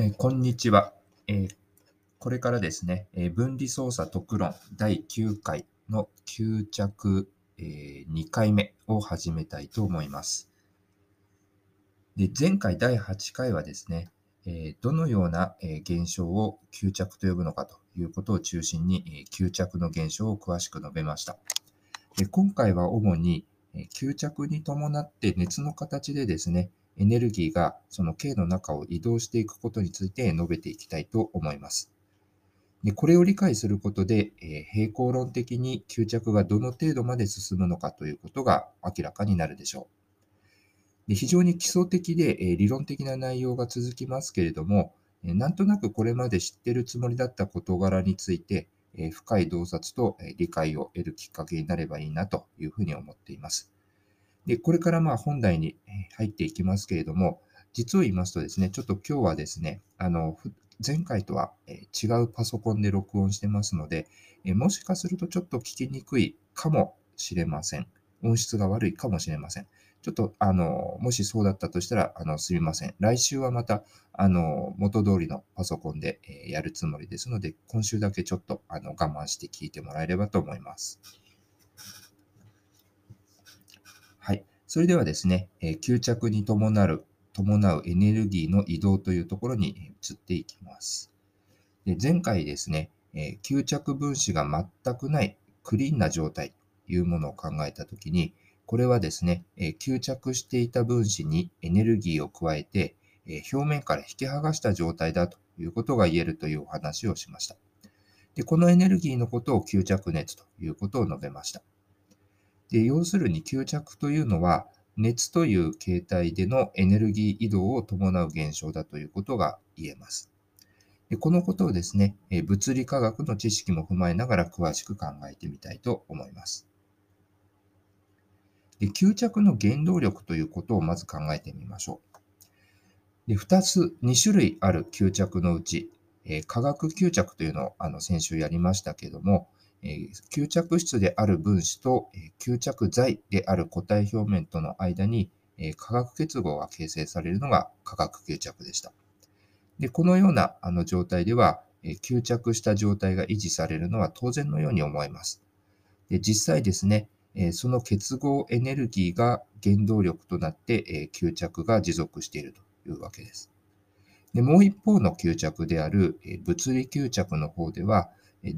えーこんにちは、えーこれからですね、えー分離操作特論第9回の吸着、え2回目を始めたいと思います。で前回第8回はですね、えどのような、え現象を吸着と呼ぶのかということを中心に、えー吸着の現象を詳しく述べました。で今回は主に、えー吸着に伴って熱の形でですね、エネルギーがその径の中を移動していくことについて述べていきたいと思います。でこれを理解することで、えー平行論的に吸着がどの程度まで進むのかということが明らかになるでしょう。で非常に基礎的で、えー理論的な内容が続きますけれども、えーなんとなくこれまで知っているつもりだった事柄について、えー深い洞察とえー理解を得るきっかけになればいいなというふうに思っています。で、これからまあ本題に入っていきますけれども、実を言いますとですね、ちょっと今日はですね、あの、前回とは違うパソコンで録音してますので、もしかするとちょっと聞きにくいかもしれません。音質が悪いかもしれません。ちょっと、あの、もしそうだったとしたら、あの、すみません。来週はまた、あの、元通りのパソコンでえやるつもりですので、今週だけちょっと、あの、我慢して聞いてもらえればと思います。はい。それではですね、えー吸着に伴う、伴うエネルギーの移動というところに移っていきます。で前回ですね、えー吸着分子が全くないクリーンな状態というものを考えたときに、これはですね、えー吸着していた分子にエネルギーを加えて、えー表面から引き剥がした状態だということが言えるというお話をしました。でこのエネルギーのことを吸着熱ということを述べました。で要するに吸着というのは、熱という形態でのエネルギー移動を伴う現象だということが言えます。でこのことをですね、物理科学の知識も踏まえながら詳しく考えてみたいと思います。で吸着の原動力ということをまず考えてみましょう。で2つ、2種類ある吸着のうち、え化学吸着というのをあの先週やりましたけども、え吸着質である分子と、え吸着剤である固体表面との間に、え化学結合が形成されるのが化学吸着でした。でこのようなあの状態では、え吸着した状態が維持されるのは当然のように思えます。で実際ですね、えその結合エネルギーが原動力となって、え吸着が持続しているというわけです。でもう一方の吸着である、え物理吸着の方では、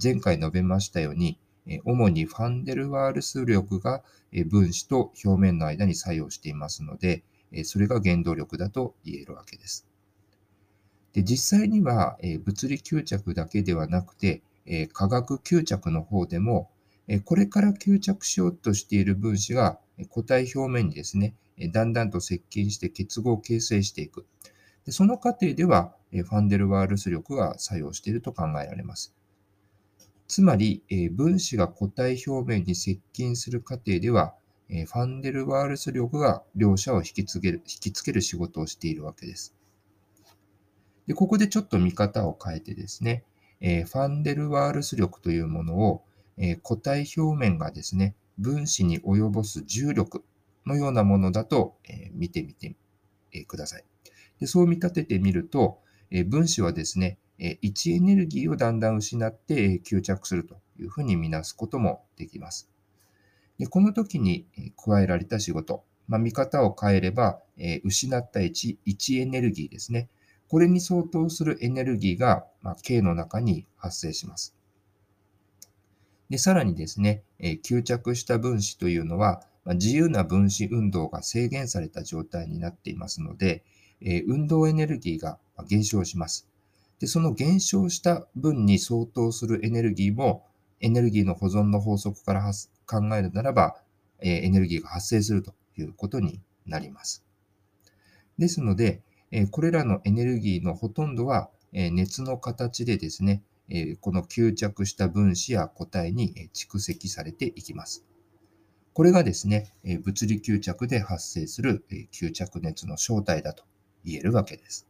前回述べましたように、主にファンデルワールス力が分子と表面の間に作用していますので、それが原動力だと言えるわけです。で実際には、物理吸着だけではなくて、化学吸着の方でも、これから吸着しようとしている分子がえ固体表面にですね、だんだんと接近して結合を形成していく。でその過程では、ファンデルワールス力が作用していると考えられます。つまり、え分子が固体表面に接近する過程では、えファンデルワールス力が両者を引きつける引きつける仕事をしているわけです。でここでちょっと見方を変えてですね、えファンデルワールス力というものを、え固体表面がですね、分子に及ぼす重力のようなものだと、え見てみて、ください。でそう見立ててみると、え分子はですね、位置エネルギーをだんだん失って吸着するというふうに見なすこともできます。でこの時に加えられた仕事、まあ、見方を変えれば、え失った位置位置エネルギーですね。これに相当するエネルギーが、まあ、径の中に発生します。でさらにですね、え吸着した分子というのは、まあ自由な分子運動が制限された状態になっていますので、え運動エネルギーが減少します。で、その減少した分に相当するエネルギーも、エネルギーの保存の法則から考えるならば、えーエネルギーが発生するということになります。ですので、えーこれらのエネルギーのほとんどは、えー熱の形でですね、えこの吸着した分子や固体に蓄積されていきます。これがですね、え物理吸着で発生するえ吸着熱の正体だと言えるわけです。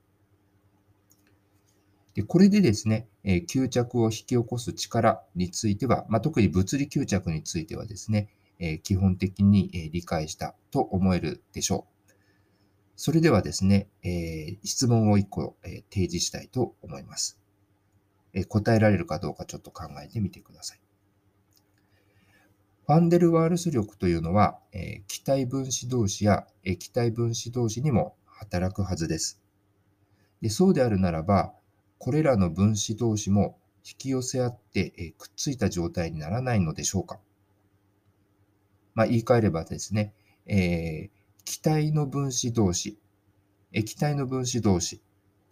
でこれでですね、えー吸着を引き起こす力については、まあ、特に物理吸着についてはですね、えー基本的にえー理解したと思えるでしょう。それではですね、え、質問を1個、え、提示したいと思います、え、答えられるかどうかちょっと考えてみてください。ファンデルワールス力というのは、え気体分子同士や液体分子同士にも働くはずです。でそうであるならば、これらの分子同士も引き寄せ合って、えくっついた状態にならないのでしょうか。まあ、言い換えればですね、えー、気体の分子同士、液体の分子同士、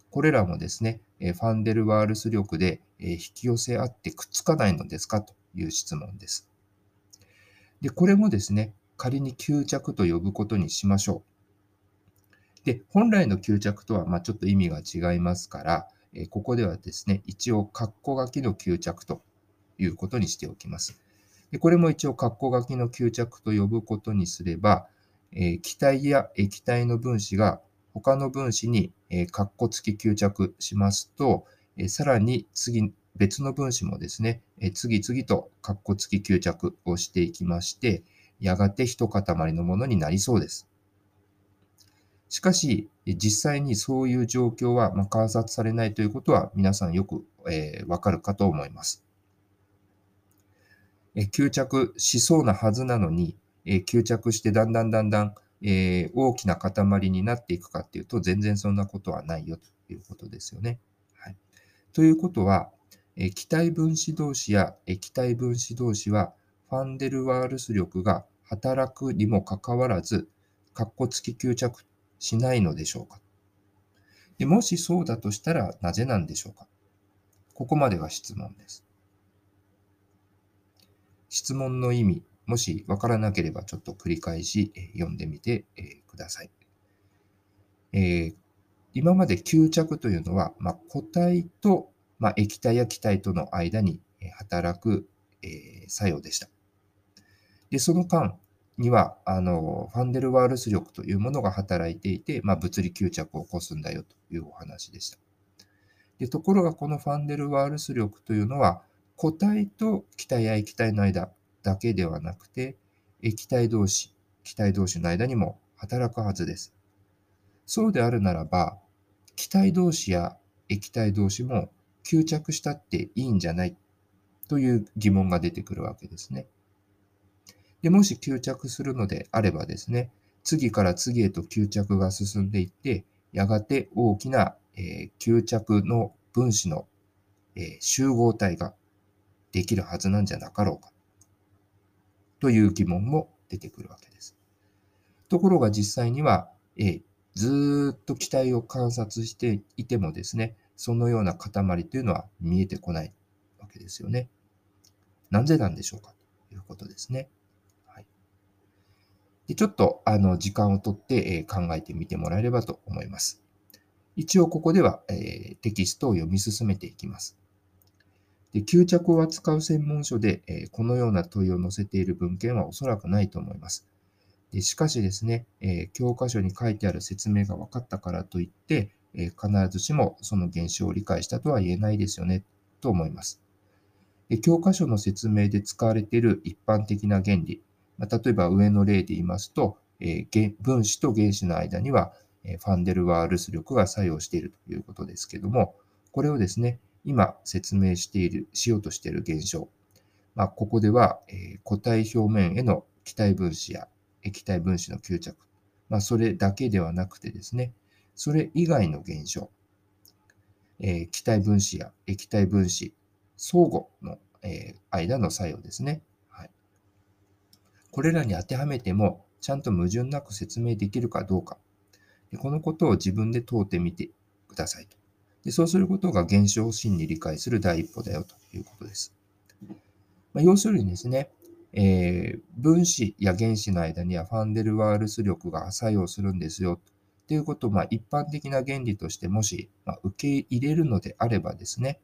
これらもですね、えファンデルワールス力でえ引き寄せ合ってくっつかないのですかという質問です。で、これもですね、仮に吸着と呼ぶことにしましょう。で、本来の吸着とはまちょっと意味が違いますから、えここではですね、一応、括弧書きの吸着ということにしておきます。でこれも一応、括弧書きの吸着と呼ぶことにすれば、え、気体や液体の分子が他の分子に、えー、括弧付き吸着しますと、え、さらに次、別の分子もですね、え、次々と括弧付き吸着をしていきまして、やがて一塊のものになりそうです。しかし、実際にそういう状況は、観察されないということは皆さんよく、わかるかと思います。吸着しそうなはずなのに、吸着してだんだんだんだん、大きな塊になっていくかっていうと、全然そんなことはないよということですよね。はい、ということは、気体分子同士や液体分子同士は、ファンデルワールス力が働くにもかかわらず、カッコ付き吸着しないのでしょうか？でもしそうだとしたらなぜなんでしょうか？ここまでが質問です。質問の意味、もしわからなければちょっと繰り返し読んでみてください。えー、今まで吸着というのは、まあ、固体と、まあ、液体や気体との間に働く、えー、作用でした。で、その間には、あの、ファンデルワールス力というものが働いていて、まあ、物理吸着を起こすんだよというお話でした。でところが、このファンデルワールス力というのは、固体と気体や液体の間だけではなくて、液体同士、気体同士の間にも働くはずです。そうであるならば、気体同士や液体同士も吸着したっていいんじゃないという疑問が出てくるわけですね。でもし吸着するのであればですね、次から次へと吸着が進んでいって、やがて大きな、えー、吸着の分子の、えー、集合体ができるはずなんじゃなかろうか。という疑問も出てくるわけです。ところが実際には、えずっと気体を観察していてもですね、そのような塊というのは見えてこないわけですよね。なぜなんでしょうかということですね。でちょっとあの時間をとって、え考えてみてもらえればと思います。一応ここでは、えテキストを読み進めていきます。で吸着を扱う専門書で、えこのような問いを載せている文献はおそらくないと思います。でしかしですね、え教科書に書いてある説明が分かったからといって、え必ずしもその現象を理解したとは言えないですよね、と思います。教科書の説明で使われている一般的な原理、ま、例えば上の例で言いますと、え分子と原子の間には、えファンデルワールス力が作用しているということですけども、これをですね、今説明している、しようとしている現象。まあ、ここでは、え、固体表面への気体分子や液体分子の吸着。まあ、それだけではなくてですね、それ以外の現象。えー、気体分子や液体分子、相互の、えー、間の作用ですね。これらに当てはめても、ちゃんと矛盾なく説明できるかどうか。このことを自分で問うてみてくださいと。でそうすることが現象を真に理解する第一歩だよということです。まあ、要するにですね、えー、分子や原子の間にはファンデルワールス力が作用するんですよということを、まあ、一般的な原理としてもし、まあ、受け入れるのであればですね、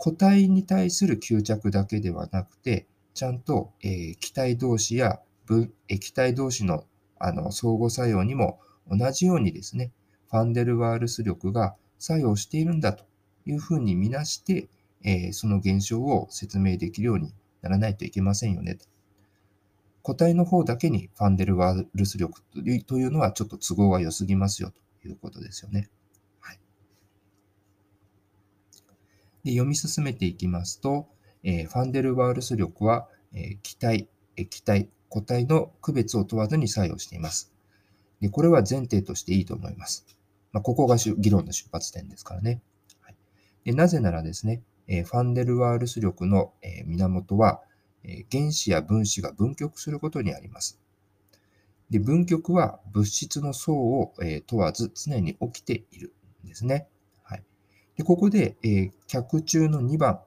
固体に対する吸着だけではなくて、ちゃんと、えー、気体同士や分液体同士のあの相互作用にも同じようにですね、ファンデルワールス力が作用しているんだというふうに見なして、えー、その現象を説明できるようにならないといけませんよねと。固体の方だけにファンデルワールス力というのはちょっと都合が良すぎますよということですよね。はい、で読み進めていきますと、えー、ファンデルワールス力は、えー、気体、液体、固体の区別を問わずに作用しています。でこれは前提としていいと思います。まあ、ここが議論の出発点ですからね。はい、でなぜならですね、え、ファンデルワールス力の、え源は、え原子や分子が分極することにあります。で分極は物質の層を、え問わず常に起きているんですね。はい、でここで、え脚中の2番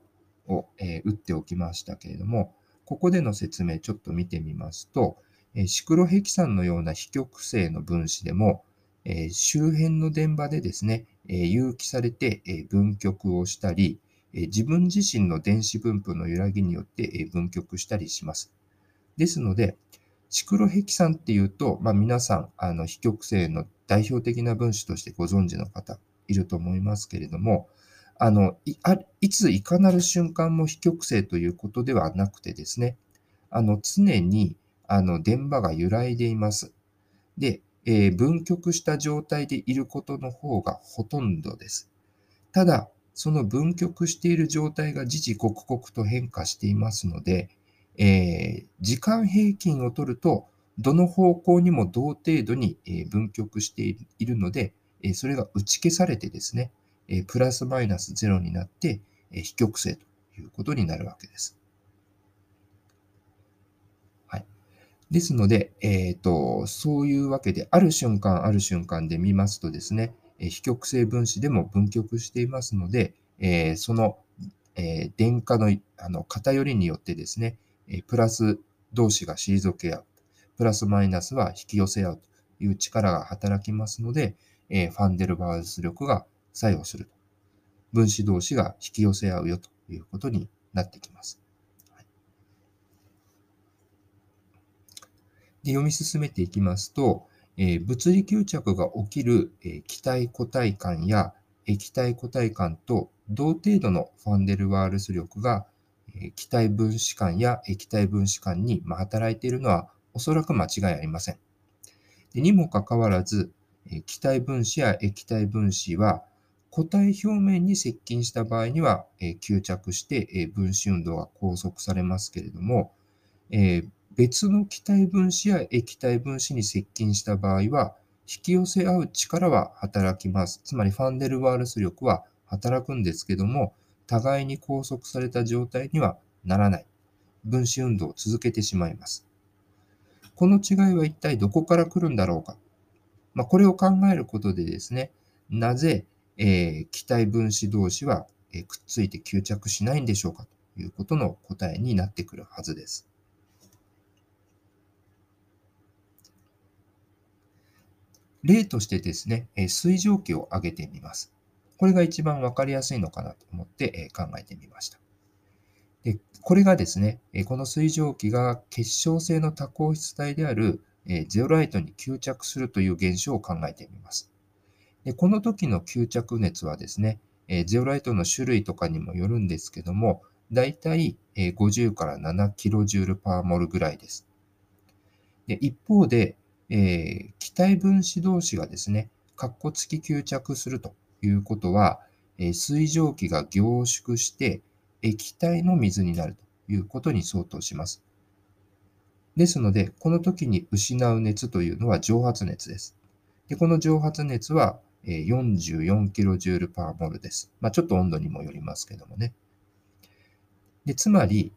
を、え打っておきましたけれども、ここでの説明ちょっと見てみますと、えシクロヘキサンのような非極性の分子でも、え周辺の電場でですね、え有機されてえ分極をしたり、え自分自身の電子分布の揺らぎによってえ分極したりします。ですので、シクロヘキサンっていうと、まあ、皆さん、あの非極性の代表的な分子としてご存知の方いると思いますけれども、あのいあいついかなる瞬間も非極性ということではなくてですね、あの常にあの電場が揺らいでいます。で、えー、分極した状態でいることの方がほとんどです。ただ、その分極している状態が時々刻々と変化していますので、えー、時間平均を取ると、どの方向にも同程度に分極しているので、それが打ち消されてですね、えプラスマイナス0になって、え非極性ということになるわけです。はい。ですので、えっ、ー、と、そういうわけで、ある瞬間、ある瞬間で見ますとですね、え非極性分子でも分極していますので、えー、その、えー、電荷のあの偏りによってですね、えプラス同士が退け合う。プラスマイナスは引き寄せ合うという力が働きますので、えファンデルバース力が作用すると。分子同士が引き寄せ合うよということになってきます。で読み進めていきますと、えー、物理吸着が起きる、えー、気体固体間や液体固体間と同程度のファンデルワールス力が、えー、気体分子間や液体分子間に、ま、働いているのはおそらく間違いありません。でにもかかわらず、え気体分子や液体分子は固体表面に接近した場合には、えー、吸着して、えー、分子運動が拘束されますけれども、えー、別の気体分子や液体分子に接近した場合は、引き寄せ合う力は働きます。つまりファンデルワールス力は働くんですけども、互いに拘束された状態にはならない。分子運動を続けてしまいます。この違いは一体どこから来るんだろうか。まあ、これを考えることでですね、なぜえー、気体分子同士は、えくっついて吸着しないんでしょうかということの答えになってくるはずです。例としてですね、え水蒸気を挙げてみます。これが一番わかりやすいのかなと思ってえ考えてみました。でこれがですね、この水蒸気が結晶性の多孔質体であるゼオライトに吸着するという現象を考えてみます。でこの時の吸着熱はですね、えゼオライトの種類とかにもよるんですけども、だいたい50から7キロジュールパーモルぐらいです。で一方で、えー、気体分子同士がですね、カッコ付き吸着するということは、えー、水蒸気が凝縮して液体の水になるということに相当します。ですので、この時に失う熱というのは蒸発熱です。でこの蒸発熱は44キロジュールパーモルです。まあ、ちょっと温度にもよりますけどもね。でつまり、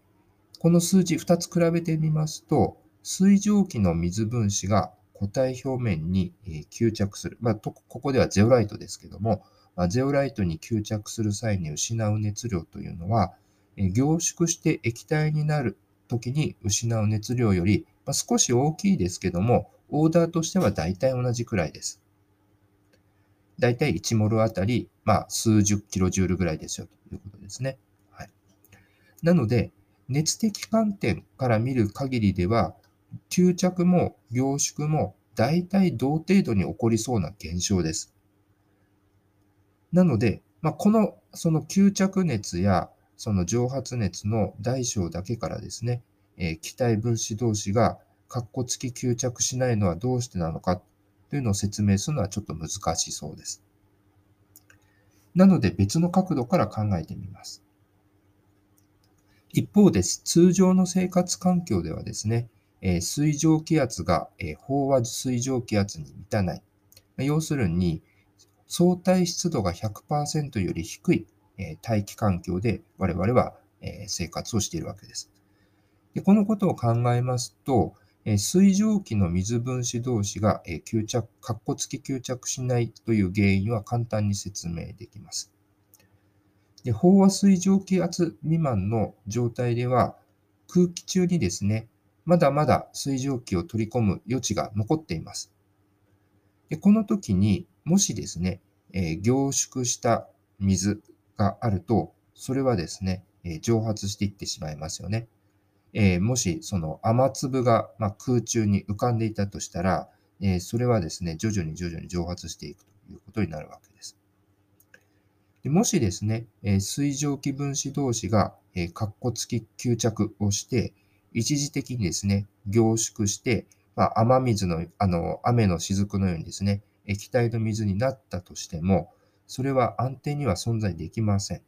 この数字2つ比べてみますと、水蒸気の水分子が固体表面に吸着する。まあ、ここではゼオライトですけども、ま、ゼオライトに吸着する際に失う熱量というのは、凝縮して液体になる時に失う熱量より、ま、少し大きいですけども、オーダーとしては大体同じくらいです。だいたい1モルあたり、まあ、数十キロジュールぐらいですよということですね。はい、なので、熱的観点から見る限りでは、吸着も凝縮も大体同程度に起こりそうな現象です。なので、まあ、このその吸着熱やその蒸発熱の大小だけからですね、えー、気体分子同士が、カッコ付き吸着しないのはどうしてなのかというのを説明するのはちょっと難しそうです。なので別の角度から考えてみます。一方です。通常の生活環境ではですね、え水蒸気圧が、え飽和水蒸気圧に満たない。要するに、相対湿度が100%より低い、え大気環境で我々は、え生活をしているわけです。でこのことを考えますと、え水蒸気の水分子同士が、え吸着、かっこ付き吸着しないという原因は簡単に説明できます。で飽和水蒸気圧未満の状態では、空気中にですね、まだまだ水蒸気を取り込む余地が残っています。でこの時にもしですね、え、凝縮した水があると、それはですね、え、蒸発していってしまいますよね。えー、もしその雨粒が、まあ、空中に浮かんでいたとしたら、えそれはですね、徐々に徐々に蒸発していくということになるわけです。でもしですね、え水蒸気分子同士が、えー、括弧付き吸着をして、一時的にですね、凝縮して、まあ、雨水の、あの、雨の雫のようにですね、液体の水になったとしても、それは安定には存在できません。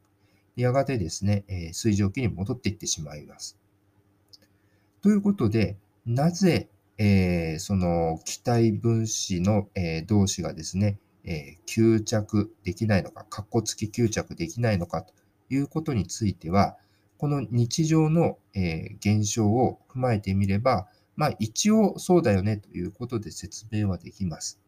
やがてですね、え水蒸気に戻っていってしまいます。ということで、なぜ、えー、その気体分子の、えー、同士がですね、えー、吸着できないのか、カッコ付き吸着できないのかということについては、この日常の、え現象を踏まえてみれば、まあ一応そうだよねということで説明はできます。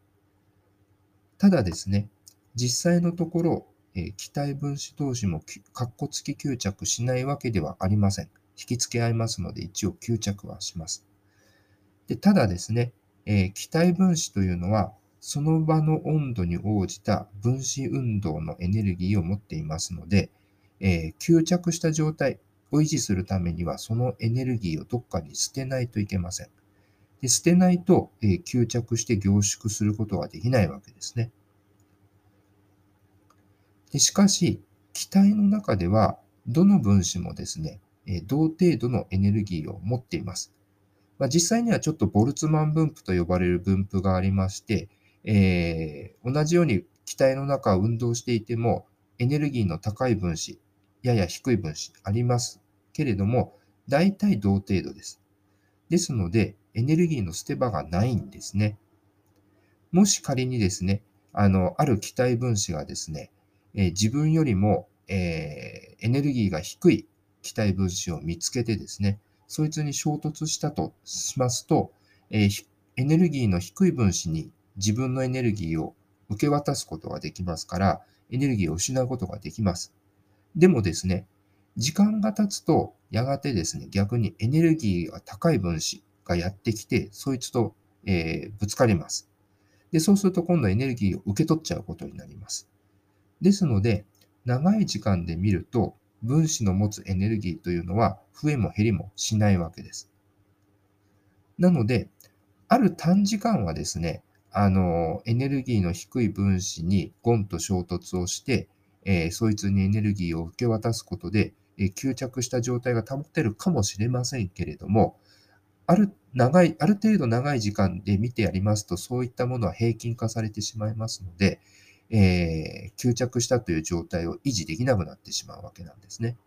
ただですね、実際のところ、え気体分子同士もカッコ付き吸着しないわけではありません。引き付け合いますので、一応吸着はします。でただですね、え気体分子というのは、その場の温度に応じた分子運動のエネルギーを持っていますので、えー、吸着した状態を維持するためには、そのエネルギーをどっかに捨てないといけません。で捨てないと、えー、吸着して凝縮することができないわけですね。でしかし、気体の中では、どの分子もですね、え、同程度のエネルギーを持っています。まあ、実際にはちょっとボルツマン分布と呼ばれる分布がありまして、えー、同じように気体の中を運動していても、エネルギーの高い分子、やや低い分子ありますけれども、大体同程度です。ですので、エネルギーの捨て場がないんですね。もし仮にですね、あの、ある気体分子がですね、えー、自分よりも、えー、エネルギーが低い気体分子を見つけてですね、そいつに衝突したとしますと、えー、エネルギーの低い分子に自分のエネルギーを受け渡すことができますから、エネルギーを失うことができます。でもですね、時間が経つと、やがてですね、逆にエネルギーが高い分子がやってきて、そいつと、えー、ぶつかります。で、そうすると今度エネルギーを受け取っちゃうことになります。ですので、長い時間で見ると、分子の持つエネルギーというのは増えも減りもしないわけです。なので、ある短時間はですね、あの、エネルギーの低い分子にゴンと衝突をして、えー、そいつにエネルギーを受け渡すことで、えー、吸着した状態が保てるかもしれませんけれども、ある長い、ある程度長い時間で見てやりますと、そういったものは平均化されてしまいますので、えー、吸着したという状態を維持できなくなってしまうわけなんですね。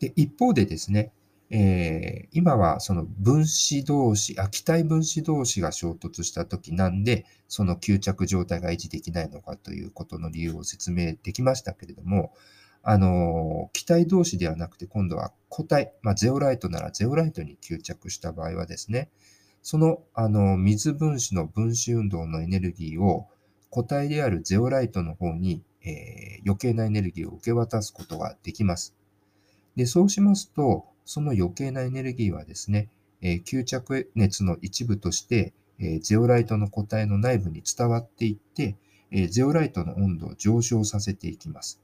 で一方でですね、えー、今はその分子同士、あ、気体分子同士が衝突した時なんで、その吸着状態が維持できないのかということの理由を説明できましたけれども、あの、気体同士ではなくて、今度は固体、まあ、ゼオライトならゼオライトに吸着した場合はですね、その、あの、水分子の分子運動のエネルギーを固体であるゼオライトの方に、えー、余計なエネルギーを受け渡すことができます。で、そうしますと、その余計なエネルギーはですね、え吸着熱の一部として、えゼオライトの固体の内部に伝わっていって、えゼオライトの温度を上昇させていきます。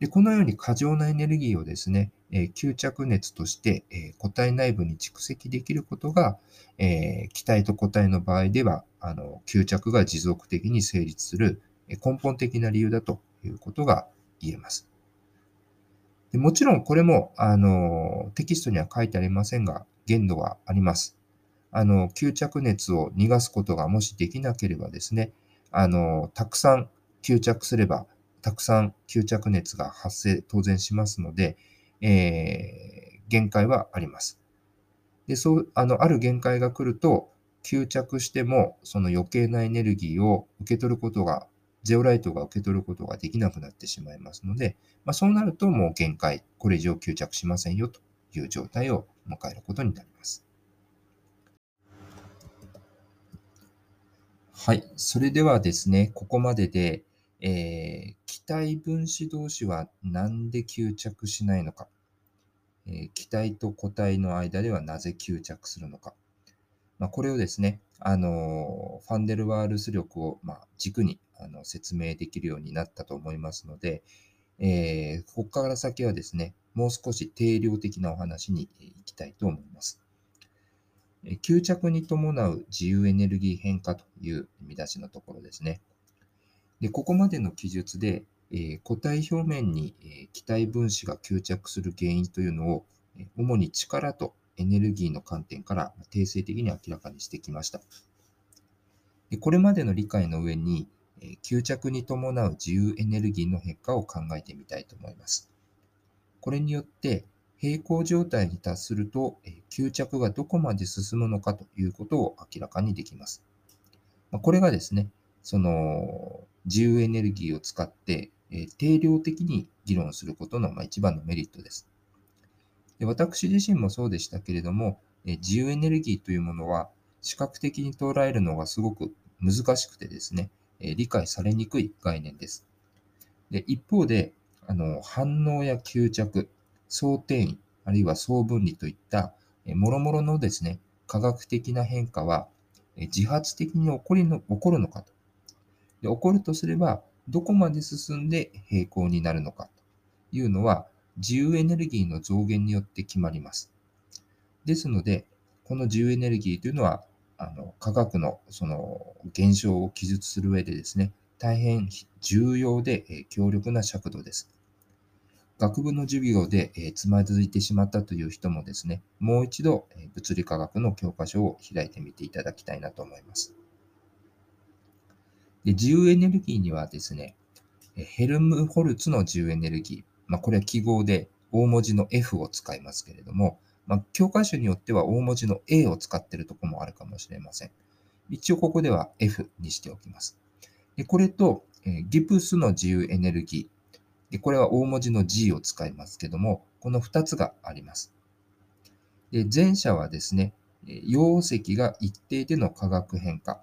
でこのように過剰なエネルギーをですね、え吸着熱として、え固体内部に蓄積できることが、え気体と固体の場合ではあの吸着が持続的に成立する根本的な理由だということが言えます。でもちろんこれも、あの、テキストには書いてありませんが、限度はあります。あの、吸着熱を逃がすことがもしできなければですね、あの、たくさん吸着すれば、たくさん吸着熱が発生当然しますので、えー、限界はあります。で、そう、あの、ある限界が来ると、吸着しても、その余計なエネルギーを受け取ることが、ゼオライトが受け取ることができなくなってしまいますので、まあ、そうなるともう限界、これ以上吸着しませんよという状態を迎えることになります。はい。それではですね、ここまでで、えー、気体分子同士は何で吸着しないのか、えー、気体と固体の間ではなぜ吸着するのか、まあ、これをですね、あのファンデルワールス力を、まあ、軸にあの説明できるようになったと思いますので、えー、ここから先はですね、もう少し定量的なお話に行きたいと思います。吸着に伴う自由エネルギー変化という見出しのところですね。でここまでの記述で、えー、固体表面に、えー、気体分子が吸着する原因というのを、え、主に力とエネルギーの観点から定性的に明らかにしてきました。でこれまでの理解の上に、えー、吸着に伴う自由エネルギーの変化を考えてみたいと思います。これによって、平行状態に達すると、えー、吸着がどこまで進むのかということを明らかにできます。まあ、これがですね、その自由エネルギーを使って、え定量的に議論することの、ま一番のメリットです。で私自身もそうでしたけれども、え自由エネルギーというものは視覚的に捉えるのがすごく難しくてですね、え理解されにくい概念です。で一方であの、反応や吸着、相転移、あるいは相分離といった、えもろもろのですね、科学的な変化は、え自発的に起こりの起こるのかとで起こるとすれば、どこまで進んで平行になるのかというのは、自由エネルギーの増減によって決まります。ですので、この自由エネルギーというのは、あの科学のその現象を記述する上でですね、大変重要で強力な尺度です。学部の授業でつまずいてしまったという人もですね、もう一度物理科学の教科書を開いてみていただきたいなと思います。で自由エネルギーにはですね、ヘルムホルツの自由エネルギー、まあ、これは記号で大文字の F を使いますけれども、まあ、教科書によっては大文字の A を使っているところもあるかもしれません。一応ここでは F にしておきます。でこれと、えギプスの自由エネルギーで。これは大文字の G を使いますけども、この2つがあります。で前者はですね、溶石が一定での化学変化。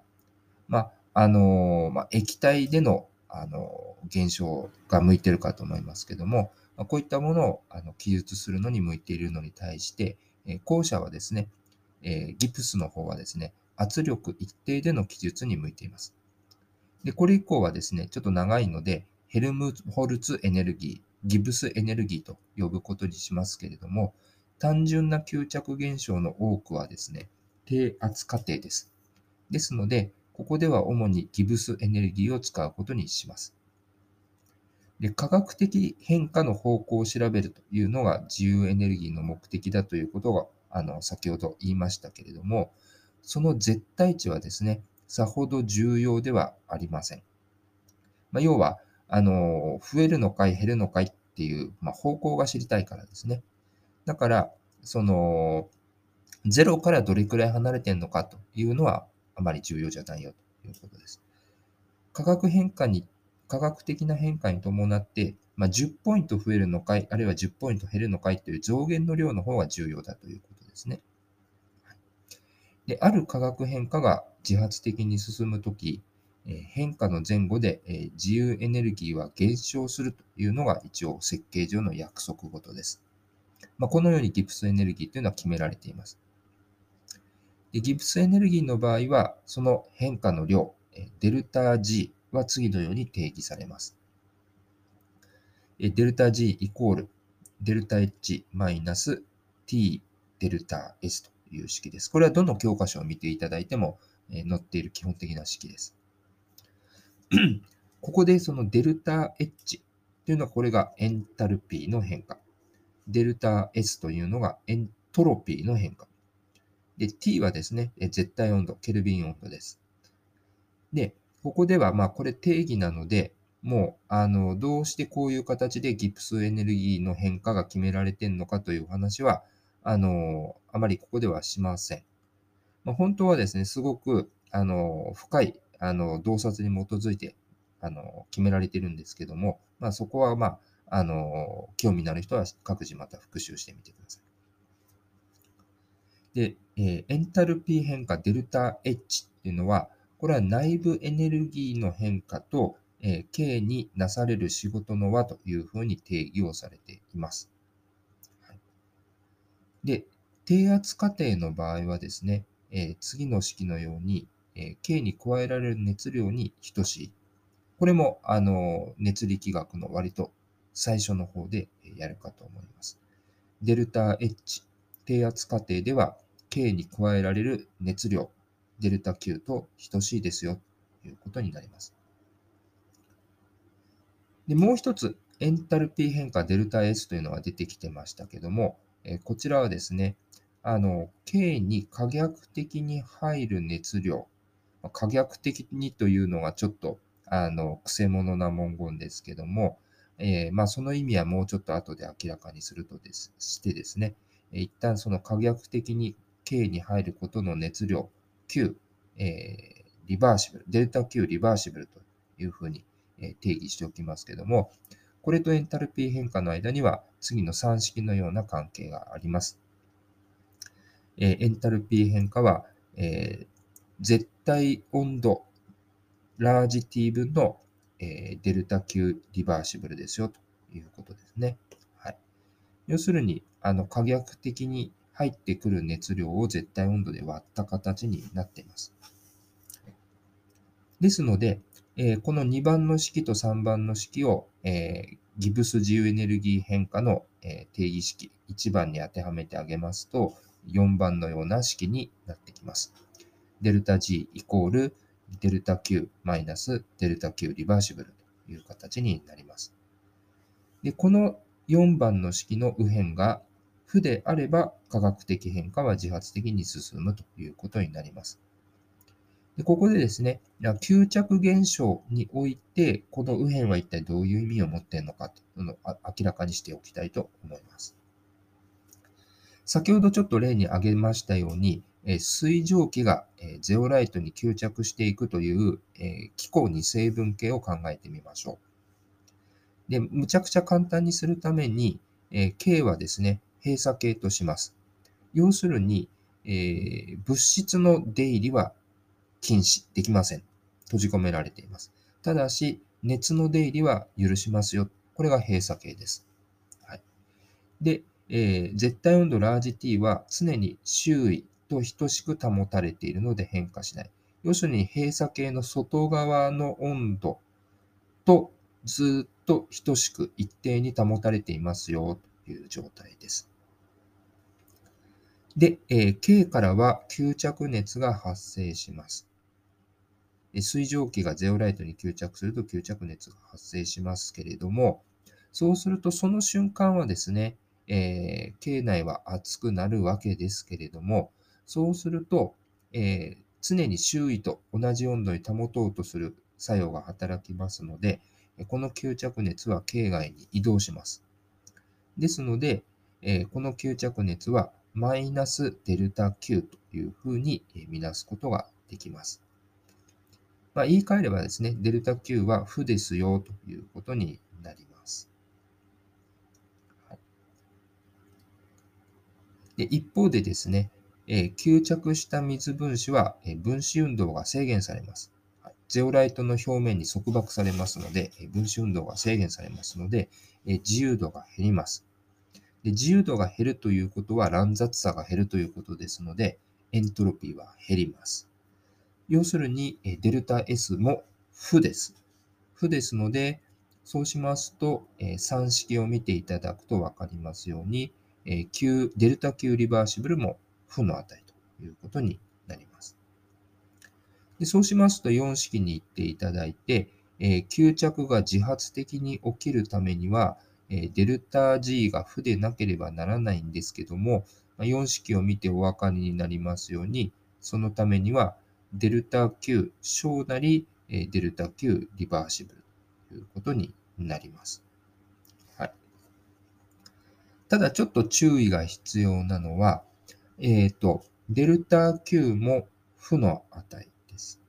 まあ、あの、まあ、液体での、あの、現象が向いてるかと思いますけども、まあ、こういったものをあの記述するのに向いているのに対して、え後者はですね、えギプスの方はですね、圧力一定での記述に向いています。で、これ以降はですね、ちょっと長いので、ヘルムホルツエネルギー、ギブスエネルギーと呼ぶことにしますけれども、単純な吸着現象の多くはですね、低圧過程です。ですので、ここでは主にギブスエネルギーを使うことにします。で科学的変化の方向を調べるというのが自由エネルギーの目的だということがあの先ほど言いましたけれども、その絶対値はですね、さほど重要ではありません。まあ、要は、あの、増えるのかい減るのかいっていう、まあ、方向が知りたいからですね。だから、その、ゼロからどれくらい離れてるのかというのはあまり重要じゃないよということです。価格変化に、科学的な変化に伴って、まあ、10ポイント増えるのかい、あるいは10ポイント減るのかいという上限の量の方が重要だということですね。である化学変化が自発的に進むとき、変化の前後で自由エネルギーは減少するというのが一応設計上の約束事です。まあ、このようにギプスエネルギーというのは決められています。でギプスエネルギーの場合は、その変化の量、デルタ G は次のように定義されます。デルタ G イコールデルタ H マイナス T デルタ S という式です。これはどの教科書を見ていただいても載っている基本的な式です。ここでそのデルタ H というのはこれがエンタルピーの変化。デルタ S というのがエントロピーの変化。で、T はですね、絶対温度、ケルビン温度です。で、ここでは、まあ、これ定義なので、もう、あの、どうしてこういう形でギプスエネルギーの変化が決められてんのかという話は、あの、あまりここではしません。まあ、本当はですね、すごく、あの、深い、あの、洞察に基づいて、あの、決められてるんですけども、まあ、そこは、まあ、あの、興味のある人は各自また復習してみてください。で、え、エンタルピー変化デルタ H っていうのは、これは内部エネルギーの変化と、え、K になされる仕事の和というふうに定義をされています。はい、で、低圧過程の場合はですね、え、次の式のように、え、K に加えられる熱量に等しい。これも、あの、熱力学の割と最初の方でやるかと思います。デルタ H、低圧過程では K に加えられる熱量、デルタ Q と等しいですよということになります。で、もう一つ、エンタルピー変化デルタ S というのが出てきてましたけども、えこちらはですね、あの、K に可逆的に入る熱量、可逆的にというのがちょっと、あの、癖者な文言ですけども、えー、まあ、その意味はもうちょっと後で明らかにするとです、してですね、一旦その可逆的に K に入ることの熱量 Q、えー、リバーシブル、デルタ Q リバーシブルというふうに定義しておきますけども、これとエンタルピー変化の間には次の3式のような関係があります。えエンタルピー変化は、え、絶対温度ラージ T 分の、え、デルタ Q リバーシブルですよということですね。はい、要するに、あの可逆的に入ってくる熱量を絶対温度で割った形になっています。ですので、えー、この2番の式と3番の式を、えー、ギブス自由エネルギー変化の、えー、定義式1番に当てはめてあげますと、4番のような式になってきます。デルタ G イコールデルタ Q マイナスデルタ Q リバーシブルという形になります。でこの4番の式の右辺が負であれば科学的変化は自発的に進むということになります。でここでですね、吸着現象において、この右辺は一体どういう意味を持っているのかというのを明らかにしておきたいと思います。先ほどちょっと例に挙げましたように、水蒸気がゼオライトに吸着していくという気候に成分系を考えてみましょう。で、むちゃくちゃ簡単にするために、K はですね、閉鎖系とします。要するに、えー、物質の出入りは禁止できません。閉じ込められています。ただし、熱の出入りは許しますよ。これが閉鎖系です。はい、で、えー、絶対温度ラージ T は常に周囲と等しく保たれているので変化しない。要するに閉鎖系の外側の温度とずっと等しく一定に保たれていますよという状態です。で、えー、K からは吸着熱が発生します。水蒸気がゼオライトに吸着すると吸着熱が発生しますけれども、そうするとその瞬間はですね、えー、経内は熱くなるわけですけれども、そうすると、えー、常に周囲と同じ温度に保とうとする作用が働きますので、この吸着熱は経外に移動します。ですので、えー、この吸着熱はマイナスデルタ Q というふうに見なすことができます。まあ、言い換えればですね、デルタ Q は負ですよということになります。はい、で一方でですね、えー、吸着した水分子は、えー、分子運動が制限されます。ゼオライトの表面に束縛されますので、え、分子運動が制限されますので、え自由度が減ります。で自由度が減るということは乱雑さが減るということですので、エントロピーは減ります。要するに、デルタ S も負です。負ですので、そうしますと、算式を見ていただくと分かりますように、Q、デルタ Q リバーシブルも負の値ということになります。でそうしますと、4式に行っていただいて、吸着が自発的に起きるためには、えデルタ G が負でなければならないんですけども、ま4式を見てお分かりになりますように、そのためにはデルタ Q 小なりえデルタ Q リバーシブルということになります。はい、ただちょっと注意が必要なのは、えっ、ー、と、デルタ Q も負の値です。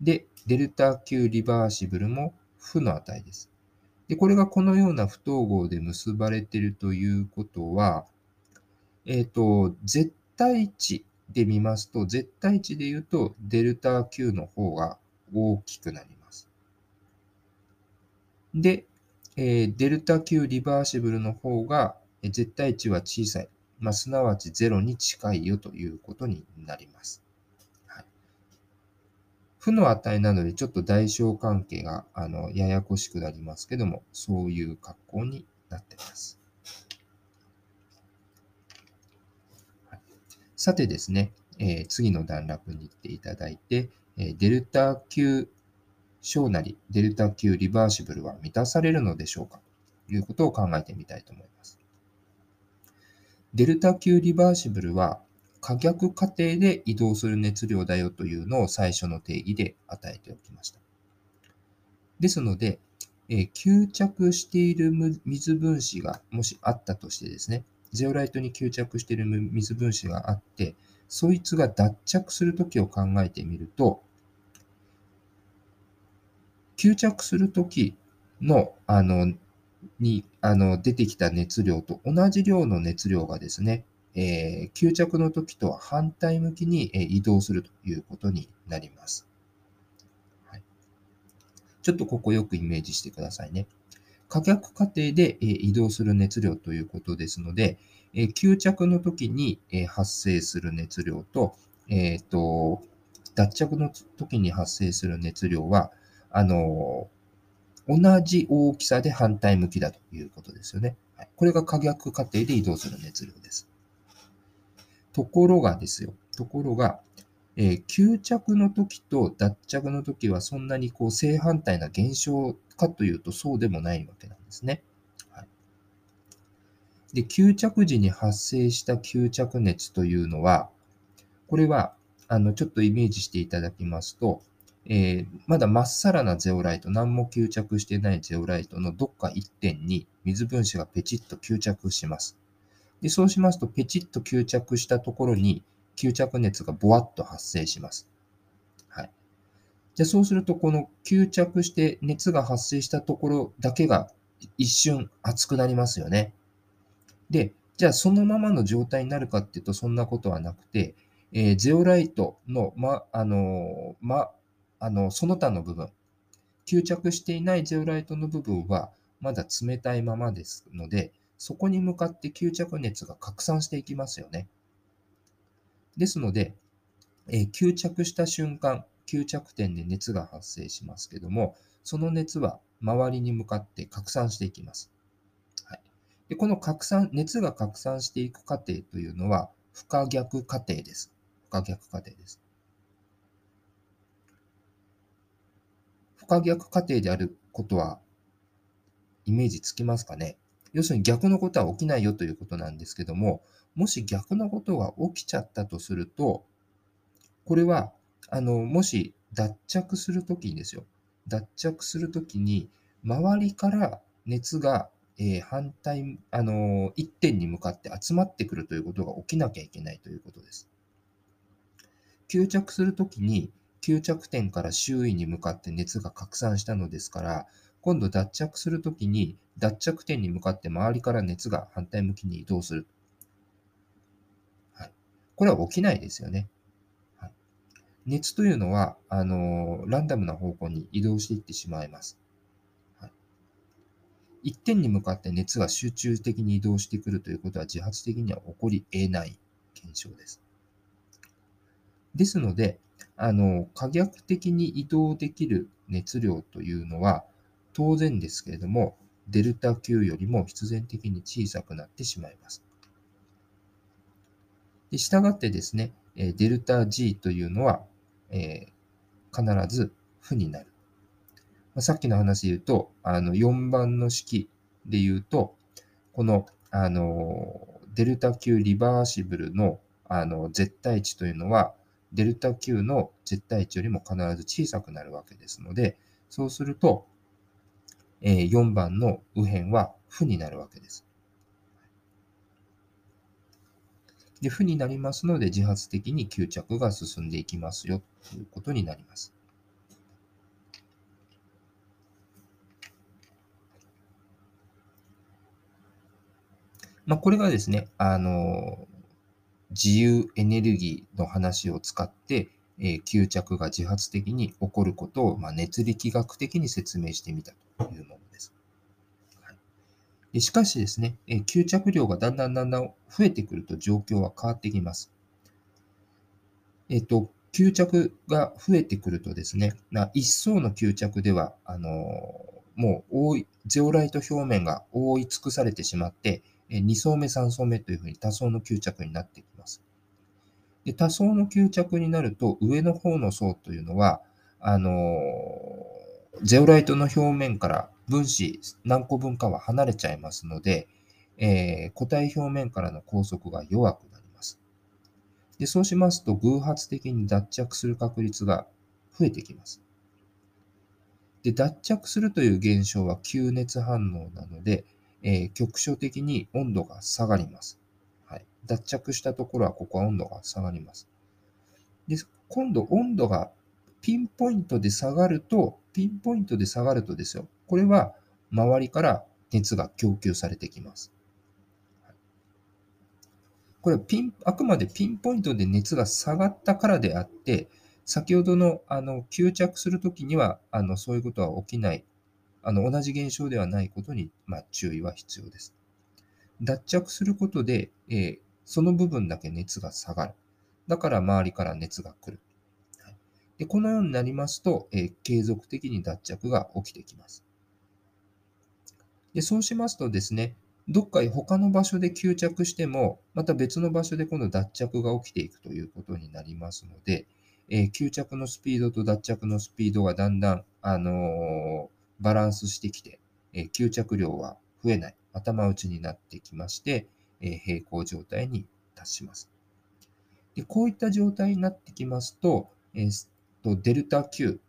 で、デルタ Q リバーシブルも負の値です。で、これがこのような不等号で結ばれているということは、えっ、ー、と、絶対値で見ますと、絶対値で言うと、デルタ Q の方が大きくなります。で、えー、デルタ Q リバーシブルの方が、絶対値は小さい。まあ、すなわち0に近いよということになります。負の値なのでちょっと代償関係があのややこしくなりますけども、そういう格好になってます。さてですね、えー、次の段落に行っていただいて、えデルタ Q 小なりデルタ Q リバーシブルは満たされるのでしょうか？ということを考えてみたいと思います。デルタ Q リバーシブルは可逆過程で移動する熱量だよというのを最初の定義で与えておきました。ですので、え吸着している水分子がもしあったとしてですね、ゼオライトに吸着している水分子があって、そいつが脱着するときを考えてみると、吸着するときの、あの、に、あの、出てきた熱量と同じ量の熱量がですね、えー、吸着の時とは反対向きに、え移動するということになります、はい。ちょっとここよくイメージしてくださいね。可逆過程で、え移動する熱量ということですので、え吸着の時に、え発生する熱量と、えっ、ー、と、脱着の時に発生する熱量は、あの同じ大きさで反対向きだということですよね。これが可逆過程で移動する熱量です。ところがですよ。ところが、えー、吸着の時と脱着の時はそんなにこう正反対な現象かというとそうでもないわけなんですね。はい、で、吸着時に発生した吸着熱というのは、これはあのちょっとイメージしていただきますと、えー、まだまっさらなゼオライト、何も吸着してないゼオライトのどっか一点に水分子がペチッと吸着します。でそうしますと、ペチッと吸着したところに吸着熱がボワッと発生します。はい。じゃそうすると、この吸着して熱が発生したところだけが一瞬熱くなりますよね。で、じゃあそのままの状態になるかっていうと、そんなことはなくて、えー、ゼオライトの、ま、あの、ま、あの、その他の部分、吸着していないゼオライトの部分はまだ冷たいままですので、そこに向かって吸着熱が拡散していきますよね。ですので、えー、吸着した瞬間、吸着点で熱が発生しますけども、その熱は周りに向かって拡散していきます。はい、でこの拡散、熱が拡散していく過程というのは、不可逆過程です。不可逆過程です。不可逆過程であることはイメージつきますかね？要するに逆のことは起きないよということなんですけども、もし逆のことが起きちゃったとすると、これは、あの、もし脱着するときにですよ。脱着するときに、周りから熱が、えー、反対、あのー、一点に向かって集まってくるということが起きなきゃいけないということです。吸着するときに、吸着点から周囲に向かって熱が拡散したのですから、今度脱着するときに脱着点に向かって周りから熱が反対向きに移動する。はい、これは起きないですよね。はい、熱というのはあのランダムな方向に移動していってしまいます。はい、一点に向かって熱が集中的に移動してくるということは自発的には起こり得ない現象です。ですので、あの、可逆的に移動できる熱量というのは、当然ですけれども、デルタ Q よりも必然的に小さくなってしまいます。で従ってですね、デルタ G というのは、えー、必ず負になる。まあ、さっきの話で言うと、あの4番の式で言うと、この、あの、デルタ級リバーシブルの、あの、絶対値というのは、デルタ級の絶対値よりも必ず小さくなるわけですので、そうすると、えー、4番の右辺は負になるわけです。で、負になりますので、自発的に吸着が進んでいきますよということになります。まあ、これがですね、あの、自由エネルギーの話を使って、えー、吸着が自発的に起こることを、まあ、熱力学的に説明してみたというものです。はい、でしかしですね、えー、吸着量がだんだんだんだん増えてくると状況は変わってきます。えっ、ー、と、吸着が増えてくるとですね、一層の吸着では、あのもう覆い、ゼオライト表面が覆い尽くされてしまって、2層目、3層目というふうに多層の吸着になってきます。で多層の吸着になると、上の方の層というのは、あのゼオライトの表面から分子何個分かは離れちゃいますので、えー、固体表面からの拘束が弱くなります。でそうしますと、偶発的に脱着する確率が増えてきます。で脱着するという現象は吸熱反応なので、えー、局所的に温度が下がります。はい。脱着したところは、ここは温度が下がります。で、今度温度がピンポイントで下がると、ピンポイントで下がるとですよ。これは周りから熱が供給されてきます。これはピン、あくまでピンポイントで熱が下がったからであって、先ほどのあの吸着するときにはあのそういうことは起きないあの同じ現象ではないことに、まあ、注意は必要です。脱着することで、えー、その部分だけ熱が下がる。だから周りから熱が来る。でこのようになりますと、えー、継続的に脱着が起きてきます。でそうしますとですね、どっか他の場所で吸着しても、また別の場所で今度脱着が起きていくということになりますので、えー、吸着のスピードと脱着のスピードがだんだん、あのーバランスしてきて、えー、吸着量は増えない、頭打ちになってきまして、え、平行状態に達します。でこういった状態になってきますと、えー、とデルタ Q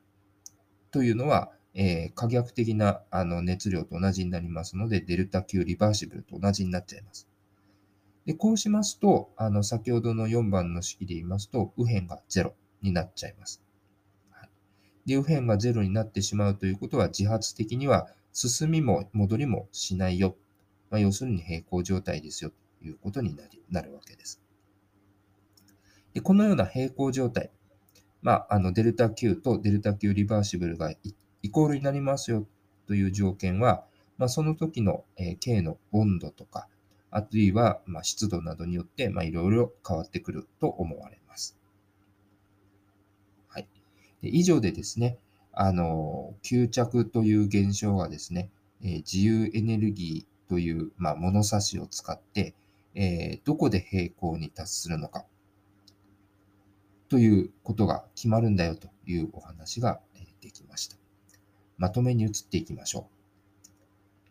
というのは、えー、可逆的なあの熱量と同じになりますので、デルタ Q リバーシブルと同じになっちゃいます。でこうしますと、あの先ほどの4番の式で言いますと、右辺が0になっちゃいます。で、右辺が0になってしまうということは、自発的には進みも戻りもしないよ。まあ、要するに平行状態ですよということになりなるわけです。でこのような平行状態、まあ、あのデルタ Q とデルタ Q リバーシブルがイコールになりますよという条件は、まあ、その時の、えー、K の温度とか、あるいは、まあ、湿度などによって、まあ、いろいろ変わってくると思われます。で以上でですね、あの、吸着という現象はですね、え、自由エネルギーという、まあ、物差しを使って、えー、どこで平行に達するのかということが決まるんだよというお話ができました。まとめに移っていきましょ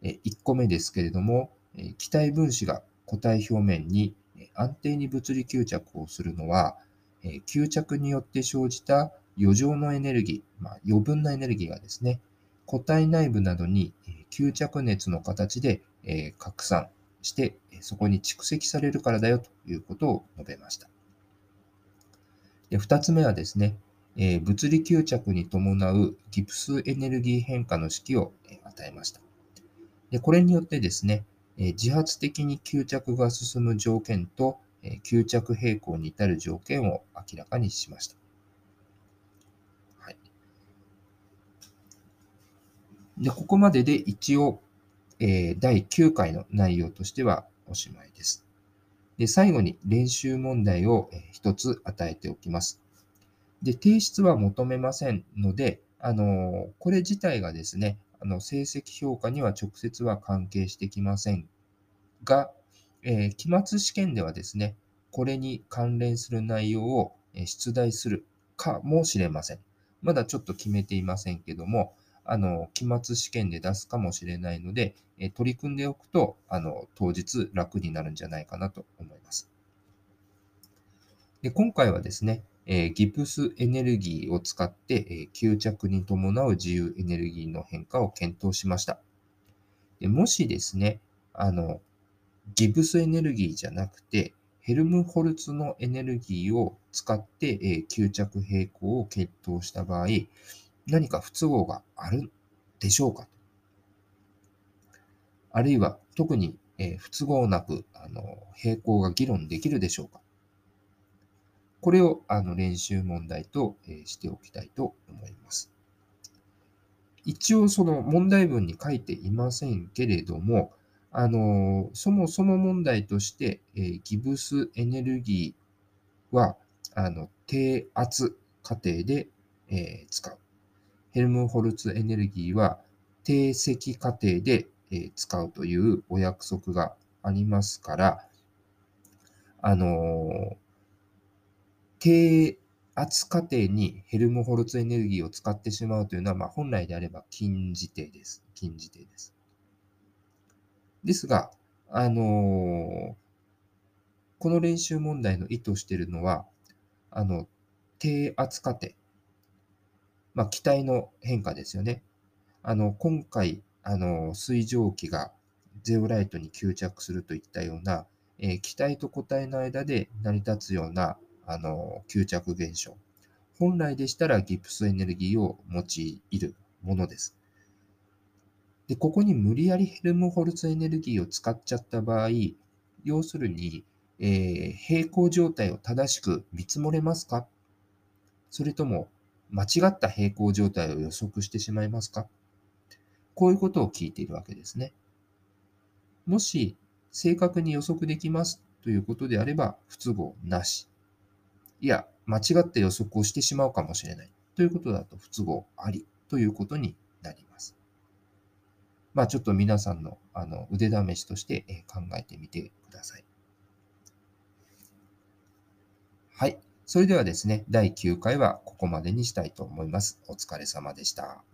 う。1個目ですけれども、気体分子が固体表面に安定に物理吸着をするのは、吸着によって生じた余剰のエネルギー、まあ、余分なエネルギーがですね、固体内部などに吸着熱の形でえ拡散して、そこに蓄積されるからだよということを述べました。で2つ目はですね、え物理吸着に伴うギプスエネルギー変化の式をえ与えました。でこれによってですね、え自発的に吸着が進む条件とえ吸着平行に至る条件を明らかにしました。はいで、ここまでで一応、えー、第9回の内容としてはおしまいです。で、最後に練習問題を一つ与えておきます。で、提出は求めませんので、あのこれ自体がですね、あの成績評価には直接は関係してきませんが、えー、期末試験ではですね、これに関連する内容を出題するかもしれません。まだちょっと決めていませんけども、あの、期末試験で出すかもしれないので、え取り組んでおくと、あの、当日楽になるんじゃないかなと思います。で今回はですね、えー、ギプスエネルギーを使って、えー、吸着に伴う自由エネルギーの変化を検討しました。でもしですね、あの、ギブスエネルギーじゃなくて、ヘルムホルツのエネルギーを使って、えー、吸着平衡を検討した場合、何か不都合があるでしょうか？あるいは特に、え、不都合なくあの平行が議論できるでしょうか？これをあの練習問題と、えしておきたいと思います。一応その問題文に書いていませんけれども、あのそもそも問題として、え、ギブスエネルギーはあの低圧過程で、えー、使う。ヘルムホルツエネルギーは低積過程で、使うというお約束がありますから、あの低圧過程にヘルムホルツエネルギーを使ってしまうというのは、まあ、本来であれば禁じ手です。禁じ手です。ですが、あの、この練習問題の意図しているのは、あの、低圧過程。まあ、気体の変化ですよね。あの、今回、あの、水蒸気がゼオライトに吸着するといったような、えー、気体と固体の間で成り立つようなあの、吸着現象。本来でしたらギプスエネルギーを用いるものです。で、ここに無理やりヘルムホルツエネルギーを使っちゃった場合、要するに、えー、平行状態を正しく見積もれますか？それとも、間違った平行状態を予測してしまいますか？こういうことを聞いているわけですね。もし、正確に予測できますということであれば、不都合なし。いや、間違った予測をしてしまうかもしれない。ということだと不都合ありということになります。まあちょっと皆さんのあの腕試しとして考えてみてください。はい。それではですね、第9回はここまでにしたいと思います。お疲れ様でした。